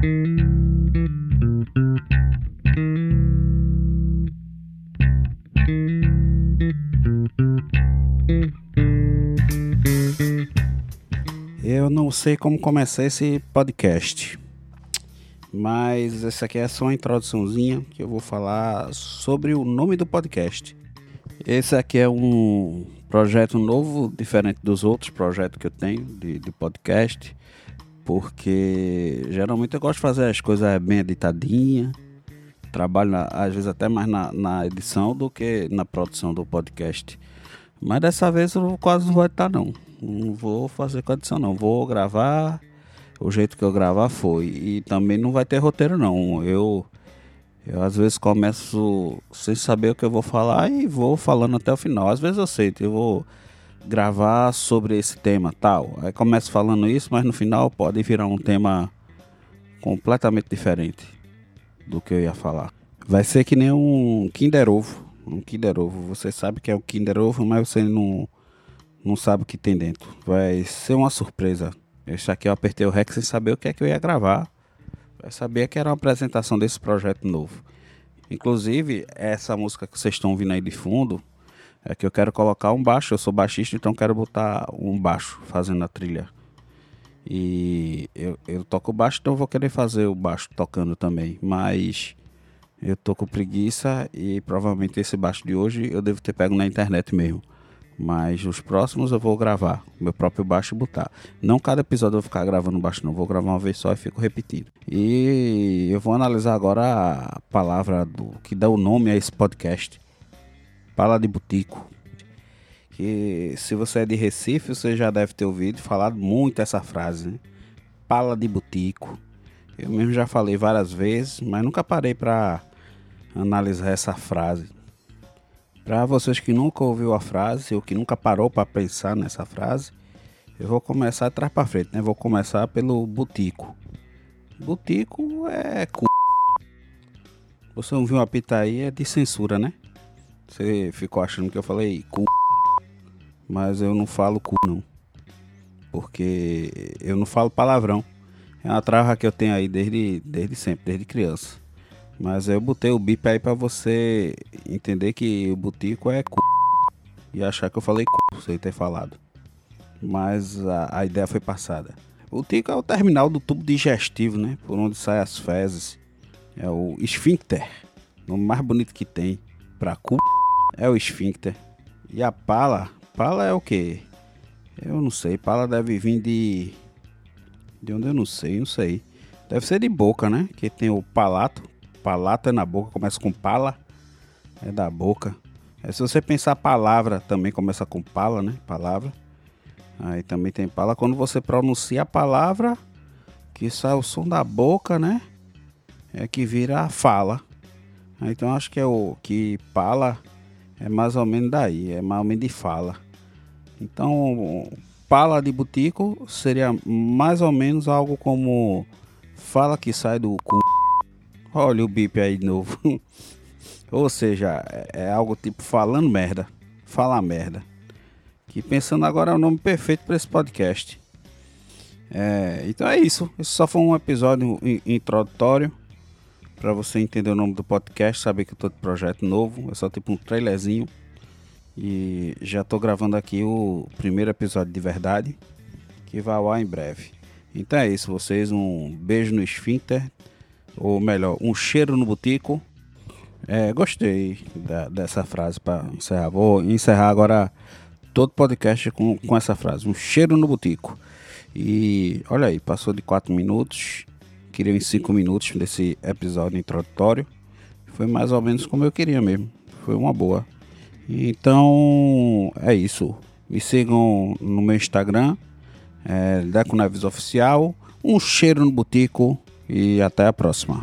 Eu não sei como começar esse podcast, mas essa aqui é só uma introduçãozinha que eu vou falar sobre o nome do podcast. Esse aqui é um projeto novo, diferente dos outros projetos que eu tenho de, de podcast, porque geralmente eu gosto de fazer as coisas bem editadinhas, trabalho na, às vezes até mais na, na, edição do que na produção do podcast. Mas dessa vez eu quase não vou editar não. Não vou fazer com edição não. Vou gravar o jeito que eu gravar foi. E também não vai ter roteiro não. Eu eu às vezes começo sem saber o que eu vou falar e vou falando até o final. Às vezes eu sei, eu vou gravar sobre esse tema tal. Aí começo falando isso, mas no final pode virar um tema completamente diferente do que eu ia falar. Vai ser que nem um Kinder Ovo. Um Kinder Ovo. Você sabe que é um Kinder Ovo, mas você não, não sabe o que tem dentro. Vai ser uma surpresa. Esse aqui eu apertei o REC sem saber o que é que eu ia gravar. Eu sabia que era uma apresentação desse projeto novo. Inclusive, essa música que vocês estão ouvindo aí de fundo é que eu quero colocar um baixo. Eu sou baixista, então quero botar um baixo fazendo a trilha. E eu, eu toco baixo, então vou querer fazer o baixo tocando também. Mas eu tô com preguiça e provavelmente esse baixo de hoje eu devo ter pego na internet mesmo. Mas os próximos eu vou gravar meu próprio baixo e botar. Não cada episódio eu vou ficar gravando baixo, não. Vou gravar uma vez só e fico repetindo. E eu vou analisar agora a palavra do que dá o nome a esse podcast. Pala de Butico. Que se você é de Recife, você já deve ter ouvido falar muito essa frase, né? Pala de Butico. Eu mesmo já falei várias vezes, mas nunca parei para analisar essa frase. Para vocês que nunca ouviu a frase ou que nunca parou para pensar nessa frase, eu vou começar atrás para frente, né? Vou começar pelo butico. Butico é cu. Você não viu uma pitaí é de censura, né? Você ficou achando que eu falei cu. Mas eu não falo cu não. Porque eu não falo palavrão. É uma trava que eu tenho aí desde, desde sempre, desde criança. Mas eu botei o bip aí pra você entender que o butico é c... E achar que eu falei c... sem ter falado. Mas a, a ideia foi passada. O butico é o terminal do tubo digestivo, né? Por onde saem as fezes. É o esfíncter. O mais bonito que tem pra cu é o esfíncter. E a pala, pala é o que? Eu não sei. Pala deve vir de. De onde eu não sei, não sei. Deve ser de boca, né? Que tem o palato, Palata é na boca, começa com pala, é da boca. É, se você pensar palavra, também começa com pala, né? Palavra. Aí também tem pala. Quando você pronuncia a palavra, que sai o som da boca, né? É que vira a fala. Então acho que é o que pala é mais ou menos daí, é mais ou menos de fala. Então, pala de butico seria mais ou menos algo como fala que sai do cu. Olha o bip aí de novo. Ou seja, é, é algo tipo falando merda. Falar merda. Que pensando agora é o nome perfeito para esse podcast. É, então é isso. Esse só foi um episódio introdutório. Para você entender o nome do podcast, saber que eu tô de projeto novo. É só tipo um trailerzinho. E já tô gravando aqui o primeiro episódio de verdade. Que vai ao ar em breve. Então é isso, vocês. Um beijo no esfíncter ou melhor, um cheiro no butico. É, gostei da, dessa frase para encerrar. Vou encerrar agora todo podcast com, com essa frase: um cheiro no butico. E olha aí, passou de 4 minutos. Queria em 5 minutos desse episódio introdutório. Foi mais ou menos como eu queria mesmo. Foi uma boa. Então é isso. Me sigam no meu Instagram, é, Deco Neves Oficial. Um cheiro no butico e até a próxima.